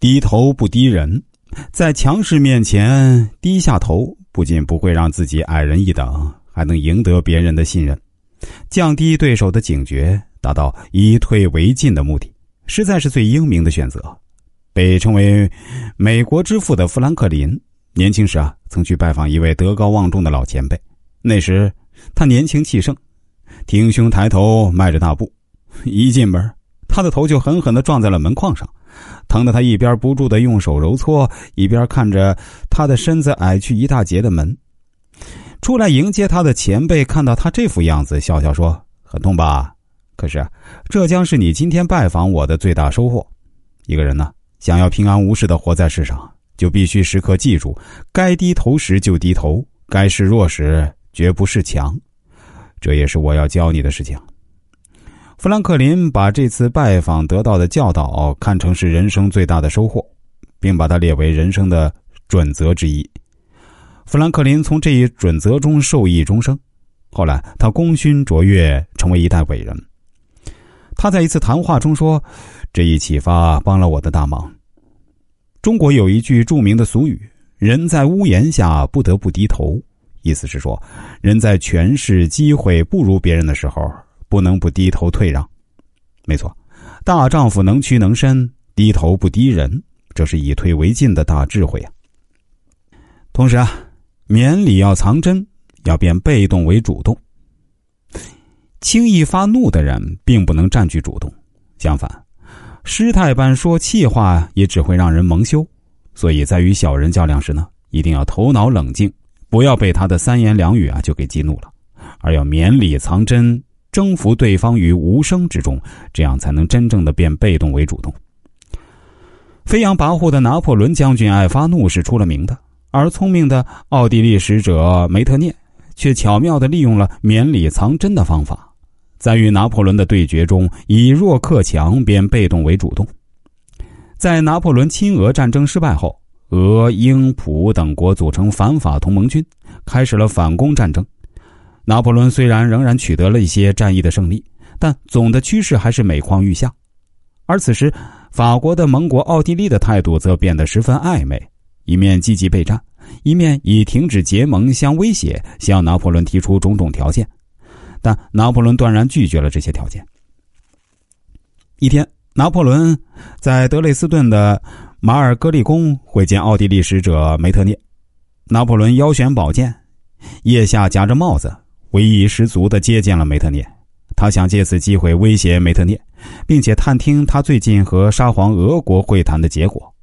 低头不低人，在强势面前低下头，不仅不会让自己矮人一等，还能赢得别人的信任，降低对手的警觉，达到以退为进的目的，实在是最英明的选择。被称为“美国之父”的富兰克林，年轻时啊，曾去拜访一位德高望重的老前辈。那时他年轻气盛，挺胸抬头，迈着大步，一进门，他的头就狠狠的撞在了门框上。疼得他一边不住的用手揉搓，一边看着他的身子矮去一大截的门。出来迎接他的前辈看到他这副样子，笑笑说：“很痛吧？可是这将是你今天拜访我的最大收获。一个人呢，想要平安无事的活在世上，就必须时刻记住：该低头时就低头，该示弱时绝不示强。这也是我要教你的事情。”富兰克林把这次拜访得到的教导看成是人生最大的收获，并把它列为人生的准则之一。富兰克林从这一准则中受益终生。后来，他功勋卓越，成为一代伟人。他在一次谈话中说：“这一启发帮了我的大忙。”中国有一句著名的俗语：“人在屋檐下，不得不低头。”意思是说，人在权势、机会不如别人的时候。不能不低头退让，没错，大丈夫能屈能伸，低头不低人，这是以退为进的大智慧啊。同时啊，绵里要藏针，要变被动为主动。轻易发怒的人并不能占据主动，相反，失态般说气话也只会让人蒙羞。所以在与小人较量时呢，一定要头脑冷静，不要被他的三言两语啊就给激怒了，而要绵里藏针。征服对方于无声之中，这样才能真正的变被动为主动。飞扬跋扈的拿破仑将军爱发怒是出了名的，而聪明的奥地利使者梅特涅却巧妙的利用了绵里藏针的方法，在与拿破仑的对决中以弱克强，变被动为主动。在拿破仑亲俄战争失败后，俄、英、普等国组成反法同盟军，开始了反攻战争。拿破仑虽然仍然取得了一些战役的胜利，但总的趋势还是每况愈下。而此时，法国的盟国奥地利的态度则变得十分暧昧，一面积极备战，一面以停止结盟相威胁，向拿破仑提出种种条件。但拿破仑断然拒绝了这些条件。一天，拿破仑在德累斯顿的马尔戈利宫会见奥地利使者梅特涅。拿破仑腰悬宝剑，腋下夹着帽子。威仪十足的接见了梅特涅，他想借此机会威胁梅特涅，并且探听他最近和沙皇俄国会谈的结果。